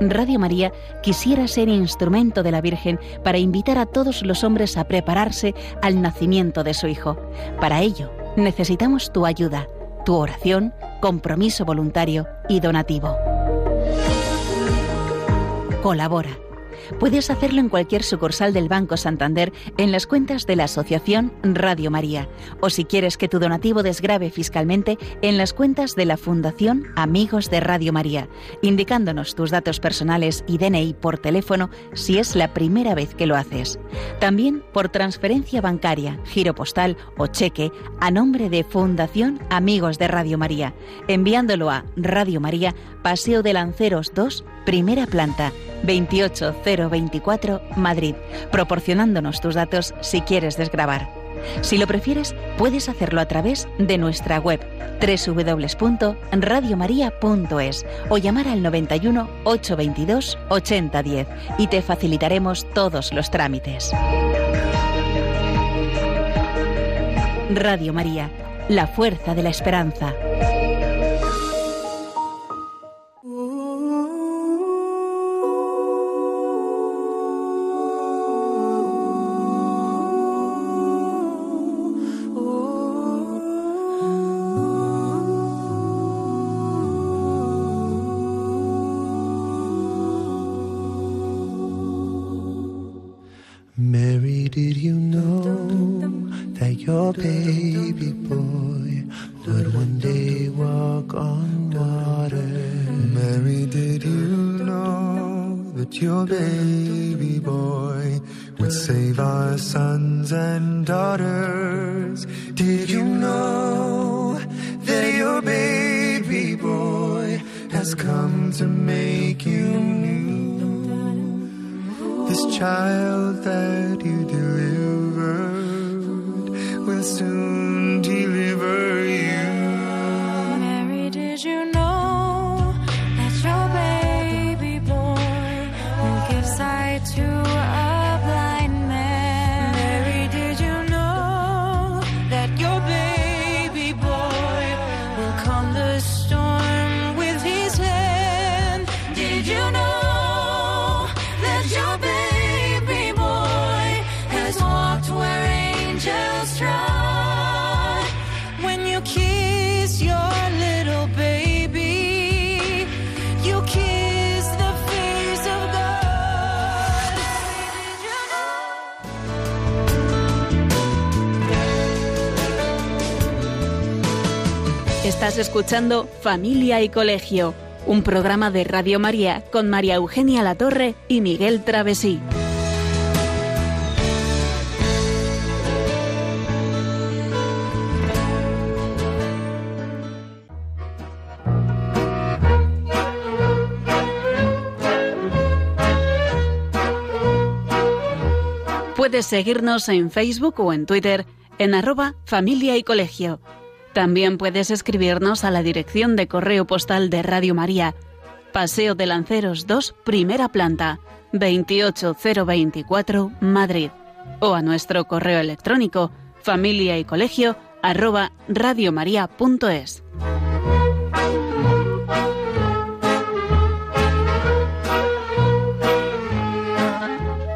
Radio María quisiera ser instrumento de la Virgen para invitar a todos los hombres a prepararse al nacimiento de su Hijo. Para ello, necesitamos tu ayuda tu oración, compromiso voluntario y donativo. Colabora Puedes hacerlo en cualquier sucursal del Banco Santander en las cuentas de la Asociación Radio María. O si quieres que tu donativo desgrave fiscalmente en las cuentas de la Fundación Amigos de Radio María, indicándonos tus datos personales y DNI por teléfono si es la primera vez que lo haces. También por transferencia bancaria, giro postal o cheque a nombre de Fundación Amigos de Radio María, enviándolo a Radio María, Paseo de Lanceros 2, primera planta 28024 Madrid, proporcionándonos tus datos si quieres desgrabar. Si lo prefieres, puedes hacerlo a través de nuestra web www.radiomaria.es o llamar al 91 822 8010 y te facilitaremos todos los trámites. Radio María, la fuerza de la esperanza. the storm. Estás escuchando Familia y Colegio, un programa de Radio María con María Eugenia Latorre y Miguel Travesí. Puedes seguirnos en Facebook o en Twitter en arroba familia y colegio. También puedes escribirnos a la dirección de correo postal de Radio María, Paseo de Lanceros 2, primera planta, 28024, Madrid, o a nuestro correo electrónico familia y colegio arroba radiomaria.es.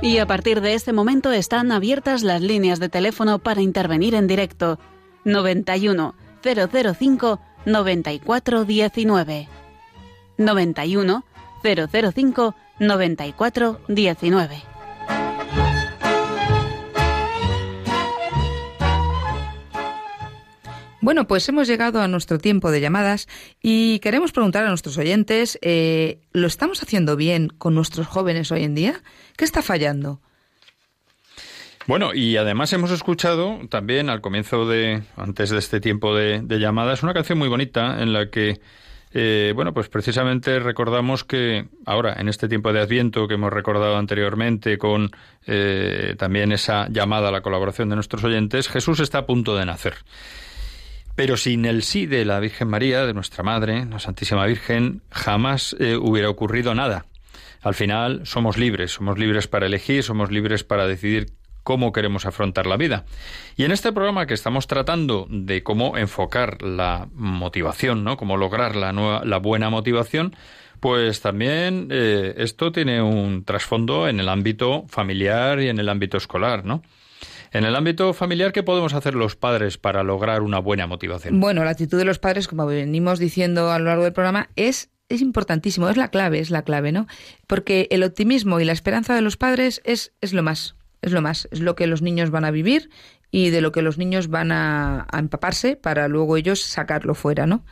Y a partir de este momento están abiertas las líneas de teléfono para intervenir en directo. 91 005 9419. 91 005 9419. Bueno, pues hemos llegado a nuestro tiempo de llamadas y queremos preguntar a nuestros oyentes, eh, ¿lo estamos haciendo bien con nuestros jóvenes hoy en día? ¿Qué está fallando? Bueno, y además hemos escuchado también al comienzo de, antes de este tiempo de, llamadas, una canción muy bonita en la que, eh, bueno, pues precisamente recordamos que ahora, en este tiempo de Adviento que hemos recordado anteriormente con eh, también esa llamada a la colaboración de nuestros oyentes, Jesús está a punto de nacer. Pero sin el sí de la Virgen María, de nuestra Madre, la Santísima Virgen, jamás eh, hubiera ocurrido nada. Al final somos libres, somos libres para elegir, somos libres para decidir cómo queremos afrontar la vida. Y en este programa que estamos tratando de cómo enfocar la motivación, ¿no? Cómo lograr la, nueva, la buena motivación, pues también eh, esto tiene un trasfondo en el ámbito familiar y en el ámbito escolar, ¿no? En el ámbito familiar, ¿qué podemos hacer los padres para lograr una buena motivación? Bueno, la actitud de los padres, como venimos diciendo a lo largo del programa, es es importantísimo, es la clave, es la clave, ¿no? Porque el optimismo y la esperanza de los padres es, es lo más, es lo más, es lo que los niños van a vivir y de lo que los niños van a, empaparse para luego ellos sacarlo fuera, ¿no?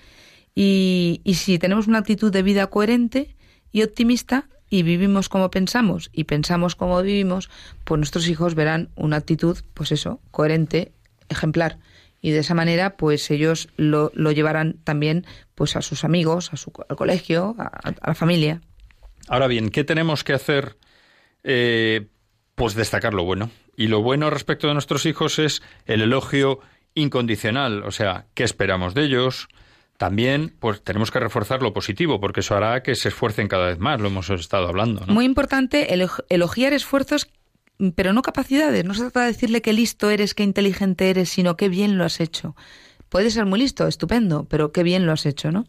Y, y si tenemos una actitud de vida coherente y optimista y vivimos como pensamos y pensamos como vivimos, pues nuestros hijos verán una actitud, pues eso, coherente, ejemplar. Y de esa manera, pues ellos lo, lo llevarán también pues a sus amigos, a su, al colegio, a, la familia. Ahora bien, ¿qué tenemos que hacer eh, pues destacar lo bueno. Y lo bueno respecto de nuestros hijos es el elogio incondicional, o sea, ¿qué esperamos de ellos? También, pues tenemos que reforzar lo positivo, porque eso hará que se esfuercen cada vez más, lo hemos estado hablando. Muy importante elogiar esfuerzos, pero no capacidades. No se trata de decirle qué listo eres, qué inteligente eres, sino qué bien lo has hecho. Puedes ser muy listo, estupendo, pero qué bien lo has hecho, ¿no?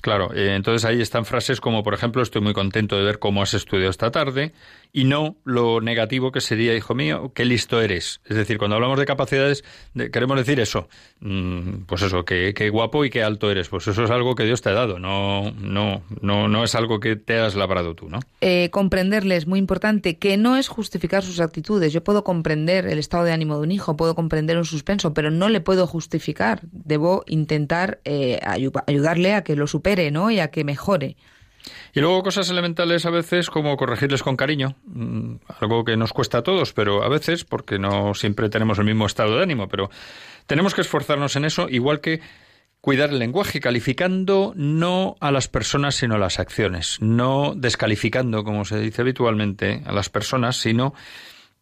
Claro, eh, entonces ahí están frases como, por ejemplo, estoy muy contento de ver cómo has estudiado esta tarde, y no lo negativo que sería, hijo mío, qué listo eres. Es decir, cuando hablamos de capacidades, queremos decir eso, mm, pues eso, qué, guapo y qué alto eres. Pues eso es algo que Dios te ha dado, no, no, no, no es algo que te has labrado tú, ¿no? Eh, comprenderle es muy importante, que no es justificar sus actitudes. Yo puedo comprender el estado de ánimo de un hijo, puedo comprender un suspenso, pero no le puedo justificar. Debo intentar eh, ayudarle a que lo supere, ¿no? Y a que mejore. Y luego cosas elementales a veces como corregirles con cariño, mm, algo que nos cuesta a todos, pero a veces, porque no siempre tenemos el mismo estado de ánimo, pero tenemos que esforzarnos en eso, igual que cuidar el lenguaje, calificando no a las personas, sino a las acciones, no descalificando, como se dice habitualmente, a las personas, sino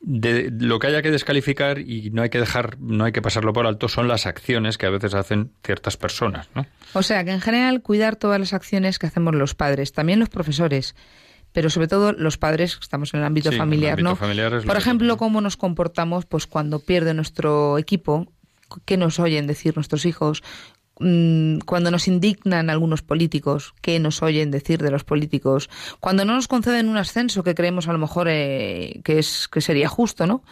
de lo que haya que descalificar y no hay que dejar, no hay que pasarlo por alto, son las acciones que a veces hacen ciertas personas, ¿no? O sea, que en general cuidar todas las acciones que hacemos los padres, también los profesores, pero sobre todo los padres, estamos en el ámbito familiar, ¿no? por ejemplo, cómo nos comportamos pues cuando pierde nuestro equipo, qué nos oyen decir nuestros hijos, cuando nos indignan algunos políticos, qué nos oyen decir de los políticos, cuando no nos conceden un ascenso que creemos a lo mejor eh, que es que sería justo, ¿no?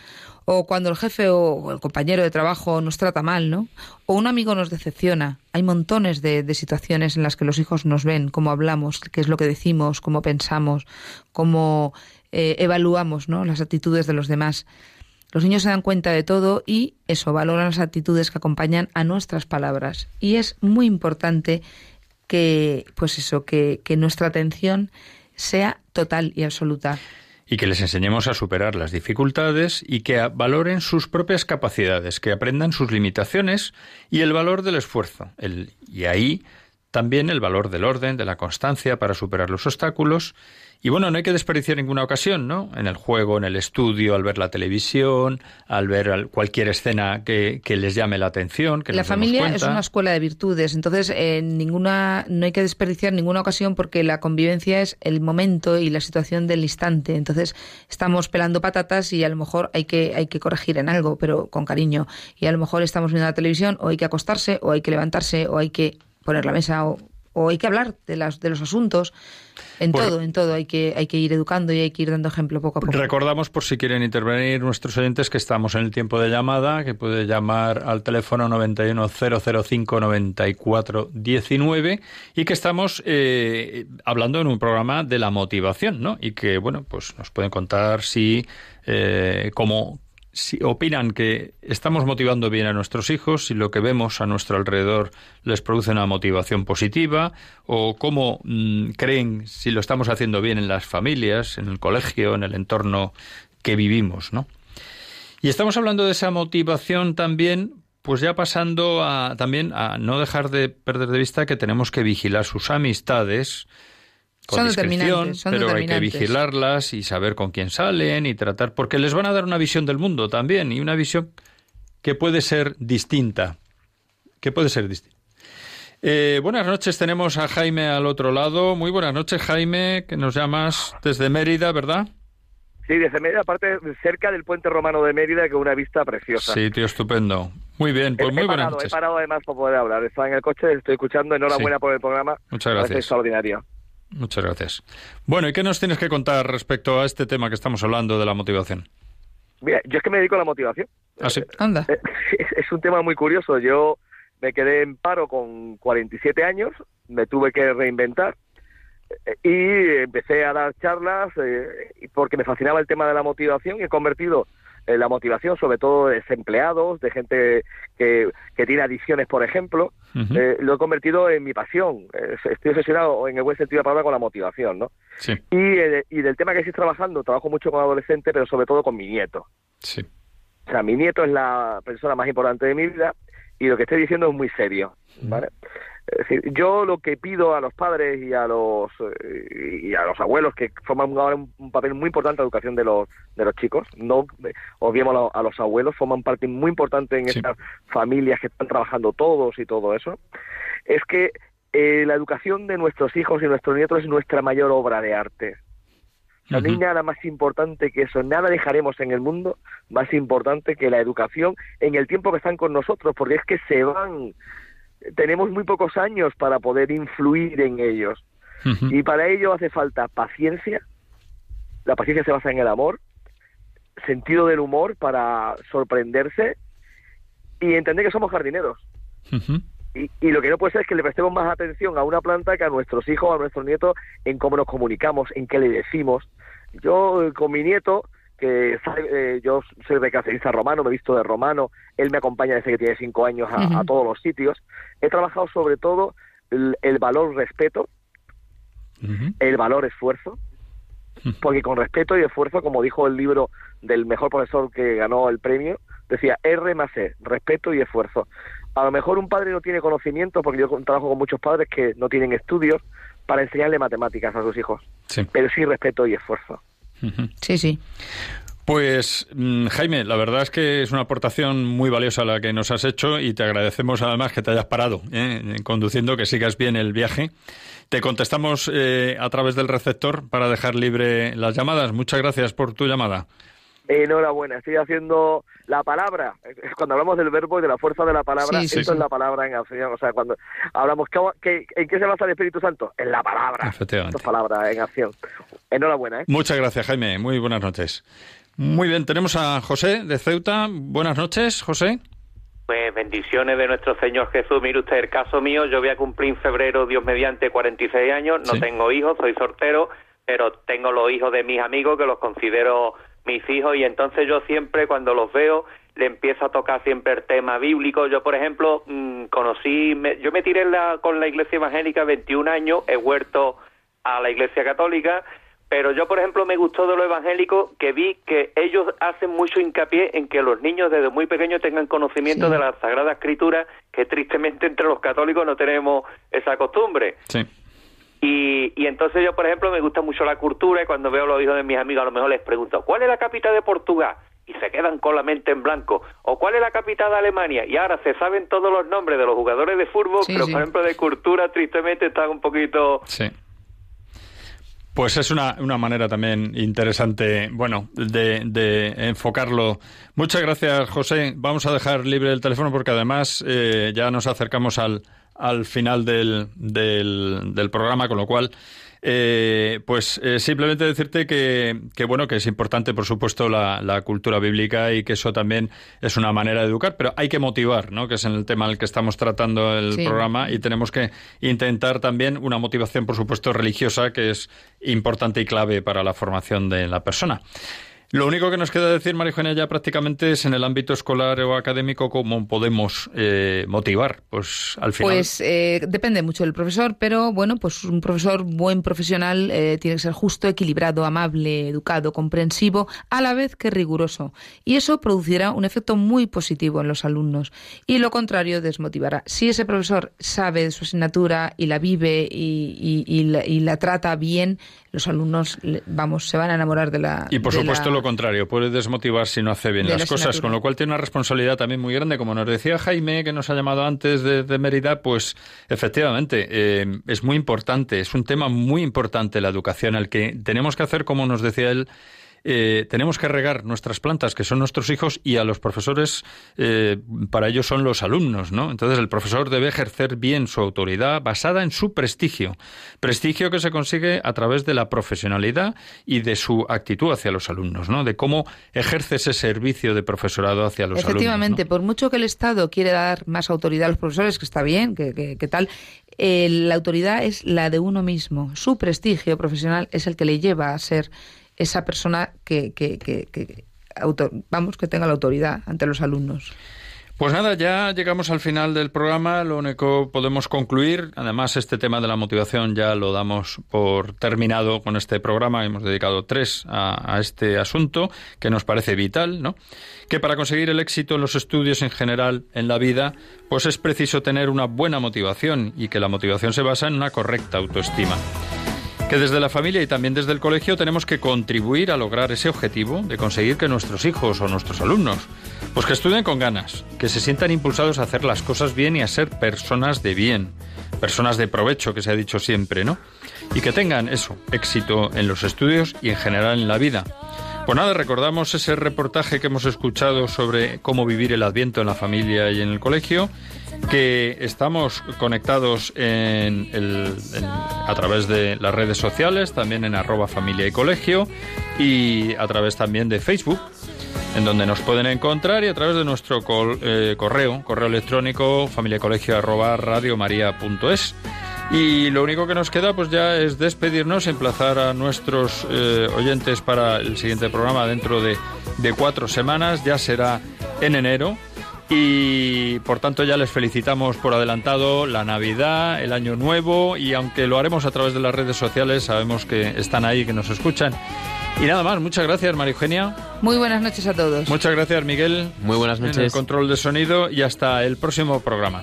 O cuando el jefe o el compañero de trabajo nos trata mal, ¿no? O un amigo nos decepciona. Hay montones de, situaciones en las que los hijos nos ven, cómo hablamos, qué es lo que decimos, cómo pensamos, cómo eh, evaluamos, ¿no? Las actitudes de los demás. Los niños se dan cuenta de todo y eso, valoran las actitudes que acompañan a nuestras palabras. Y es muy importante que, pues eso, que, nuestra atención sea total y absoluta y que les enseñemos a superar las dificultades y que valoren sus propias capacidades, que aprendan sus limitaciones y el valor del esfuerzo. Y ahí también el valor del orden, de la constancia para superar los obstáculos y bueno, no hay que desperdiciar ninguna ocasión, ¿no? En el juego, en el estudio, al ver la televisión, al ver cualquier escena que, les llame la atención. Que la familia es una escuela de virtudes, entonces eh, ninguna, no hay que desperdiciar ninguna ocasión porque la convivencia es el momento y la situación del instante. Entonces estamos pelando patatas y a lo mejor hay que, hay que corregir en algo, pero con cariño. Y a lo mejor estamos viendo la televisión o hay que acostarse o hay que levantarse o hay que poner la mesa o o hay que hablar de, las, de los asuntos. En todo, en todo hay que, hay que ir educando y hay que ir dando ejemplo poco a poco. Recordamos, por si quieren intervenir nuestros oyentes, que estamos en el tiempo de llamada, que puede llamar al teléfono 910059419 y que estamos eh, hablando en un programa de la motivación, ¿no? Y que, bueno, pues nos pueden contar si, eh, cómo, si opinan que estamos motivando bien a nuestros hijos, si lo que vemos a nuestro alrededor les produce una motivación positiva, o cómo mm, creen si lo estamos haciendo bien en las familias, en el colegio, en el entorno que vivimos, ¿no? Y estamos hablando de esa motivación también, pues ya pasando a también a no dejar de perder de vista que tenemos que vigilar sus amistades, son discreción, pero hay que vigilarlas y saber con quién salen y tratar, porque les van a dar una visión del mundo también y una visión que puede ser distinta, que puede ser distinta. Eh, buenas noches, tenemos a Jaime al otro lado. Muy buenas noches, Jaime, que nos llamas desde Mérida, ¿verdad? Sí, desde Mérida, aparte cerca del puente romano de Mérida, que una vista preciosa. Sí, tío, estupendo. Muy bien, pues muy buenas noches. He parado además para poder hablar. Estaba en el coche, estoy escuchando. Enhorabuena por el programa. Muchas gracias. Es extraordinario. Muchas gracias. Bueno, ¿y qué nos tienes que contar respecto a este tema que estamos hablando de la motivación? Mira, yo es que me dedico a la motivación. Ah, sí. Anda. Eh, *laughs* es, un tema muy curioso. Yo me quedé en paro con 47 años, me tuve que reinventar eh, y empecé a dar charlas eh, porque me fascinaba el tema de la motivación y he convertido eh, la motivación, sobre todo de desempleados, de gente que, que tiene adicciones, por ejemplo, eh, lo he convertido en mi pasión. estoy obsesionado, en el buen sentido de la palabra, con la motivación, ¿no? Sí. Y, eh, y del tema que estoy trabajando, trabajo mucho con adolescentes, pero sobre todo con mi nieto. Sí. O sea, mi nieto es la persona más importante de mi vida y lo que estoy diciendo es muy serio, ¿vale? Es decir, yo lo que pido a los padres y a los eh, y a los abuelos que forman ahora un, papel muy importante en la educación de los de los chicos, no obviemos a, los abuelos, forman parte muy importante en estas familias que están trabajando todos y todo eso, es que eh, la educación de nuestros hijos y nuestros nietos es nuestra mayor obra de arte. No hay nada más importante que eso, nada dejaremos en el mundo más importante que la educación en el tiempo que están con nosotros, porque es que se van, tenemos muy pocos años para poder influir en ellos. Y para ello hace falta paciencia, la paciencia se basa en el amor, sentido del humor para sorprenderse y entender que somos jardineros. y, y, lo que no puede ser es que le prestemos más atención a una planta que a nuestros hijos, a nuestros nietos, en cómo nos comunicamos, en qué le decimos. Yo con mi nieto que eh, yo soy recreacionista romano, me he visto de romano, él me acompaña desde que tiene cinco años a, todos los sitios. He trabajado sobre todo el, valor respeto, el valor esfuerzo, porque con respeto y esfuerzo, como dijo el libro del mejor profesor que ganó el premio, decía R más E, respeto y esfuerzo. A lo mejor un padre no tiene conocimiento, porque yo trabajo con muchos padres que no tienen estudios para enseñarle matemáticas a sus hijos, pero sí respeto y esfuerzo. Sí, sí. Pues mm, Jaime, la verdad es que es una aportación muy valiosa la que nos has hecho y te agradecemos además que te hayas parado ¿eh? conduciendo, que sigas bien el viaje. Te contestamos eh, a través del receptor para dejar libre las llamadas. Muchas gracias por tu llamada. Enhorabuena, estoy haciendo la palabra. Cuando hablamos del verbo y de la fuerza de la palabra, esto es la palabra en acción. O sea, cuando hablamos, ¿qué, ¿en qué se basa el Espíritu Santo? En la palabra. Efectivamente. Esto es palabra en acción. Enhorabuena. ¿eh? Muchas gracias, Jaime. Muy buenas noches. Muy bien, tenemos a José de Ceuta. Buenas noches, José. Pues bendiciones de nuestro Señor Jesús. Mire usted, el caso mío, yo voy a cumplir en febrero, Dios mediante, 46 años. No tengo hijos, soy sortero, pero tengo los hijos de mis amigos que los considero mis hijos y entonces yo siempre cuando los veo le empiezo a tocar siempre el tema bíblico. Yo, por ejemplo, mm, conocí, yo me tiré la, con la iglesia evangélica 21 años, he vuelto a la iglesia católica, pero yo, por ejemplo, me gustó de lo evangélico que vi que ellos hacen mucho hincapié en que los niños desde muy pequeños tengan conocimiento de la Sagrada Escritura, que tristemente entre los católicos no tenemos esa costumbre. Sí. Y, y entonces yo, por ejemplo, me gusta mucho la cultura y cuando veo a los hijos de mis amigos a lo mejor les pregunto, ¿cuál es la capital de Portugal? y se quedan con la mente en blanco. ¿O cuál es la capital de Alemania? Y ahora se saben todos los nombres de los jugadores de fútbol, pero por ejemplo de cultura tristemente están un poquito... Sí. Pues es una, una manera también interesante, bueno, de, de, enfocarlo. Muchas gracias, José. Vamos a dejar libre el teléfono porque además eh, ya nos acercamos al, al final del, del, del programa, con lo cual eh, pues eh, simplemente decirte que, que, bueno, que es importante, por supuesto, la, la, cultura bíblica y que eso también es una manera de educar, pero hay que motivar, ¿no? Que es en el tema al que estamos tratando el sí. programa y tenemos que intentar también una motivación, por supuesto, religiosa, que es importante y clave para la formación de la persona. Lo único que nos queda decir, María ya prácticamente es en el ámbito escolar o académico cómo podemos eh, motivar, pues al final. Pues eh, depende mucho del profesor, pero bueno, pues un profesor buen profesional eh, tiene que ser justo, equilibrado, amable, educado, comprensivo, a la vez que riguroso. Y eso producirá un efecto muy positivo en los alumnos. Y lo contrario desmotivará. Si ese profesor sabe de su asignatura y la vive y, y, y, la, y la, trata bien, los alumnos, vamos, se van a enamorar de la. Y por supuesto la... lo contrario, puede desmotivar si no hace bien las cosas, con lo cual tiene una responsabilidad también muy grande. Como nos decía Jaime, que nos ha llamado antes de, de Mérida, pues efectivamente eh, es muy importante, es un tema muy importante la educación, al que tenemos que hacer, como nos decía él, eh, tenemos que regar nuestras plantas, que son nuestros hijos, y a los profesores, eh, para ellos son los alumnos, ¿no? Entonces el profesor debe ejercer bien su autoridad basada en su prestigio. Prestigio que se consigue a través de la profesionalidad y de su actitud hacia los alumnos, ¿no? De cómo ejerce ese servicio de profesorado hacia los Efectivamente, alumnos. ¿no? por mucho que el Estado quiere dar más autoridad a los profesores, que está bien, que, que, que tal, eh, la autoridad es la de uno mismo. Su prestigio profesional es el que le lleva a ser esa persona que, que, que, que autor, vamos, que tenga la autoridad ante los alumnos. Pues nada, ya llegamos al final del programa. Lo único podemos concluir, además este tema de la motivación ya lo damos por terminado con este programa. Hemos dedicado tres a, a este asunto que nos parece vital, ¿no? Que para conseguir el éxito en los estudios en general en la vida, pues es preciso tener una buena motivación y que la motivación se basa en una correcta autoestima que desde la familia y también desde el colegio tenemos que contribuir a lograr ese objetivo de conseguir que nuestros hijos o nuestros alumnos pues que estudien con ganas, que se sientan impulsados a hacer las cosas bien y a ser personas de bien, personas de provecho que se ha dicho siempre, ¿no? Y que tengan eso, éxito en los estudios y en general en la vida. Pues nada, recordamos ese reportaje que hemos escuchado sobre cómo vivir el Adviento en la familia y en el colegio que estamos conectados en a través de las redes sociales, también en arroba familia y colegio y a través también de Facebook, en donde nos pueden encontrar y a través de nuestro eh, correo, correo electrónico familiacolegio arroba radiomaria.es. Y lo único que nos queda pues ya es despedirnos, emplazar a nuestros eh, oyentes para el siguiente programa dentro de, de cuatro semanas, ya será en enero y por tanto ya les felicitamos por adelantado la Navidad, el Año Nuevo y aunque lo haremos a través de las redes sociales, sabemos que están ahí, que nos escuchan. Y nada más, muchas gracias María Eugenia. Muy buenas noches a todos. Muchas gracias Miguel. Muy buenas noches. En el control de sonido y hasta el próximo programa.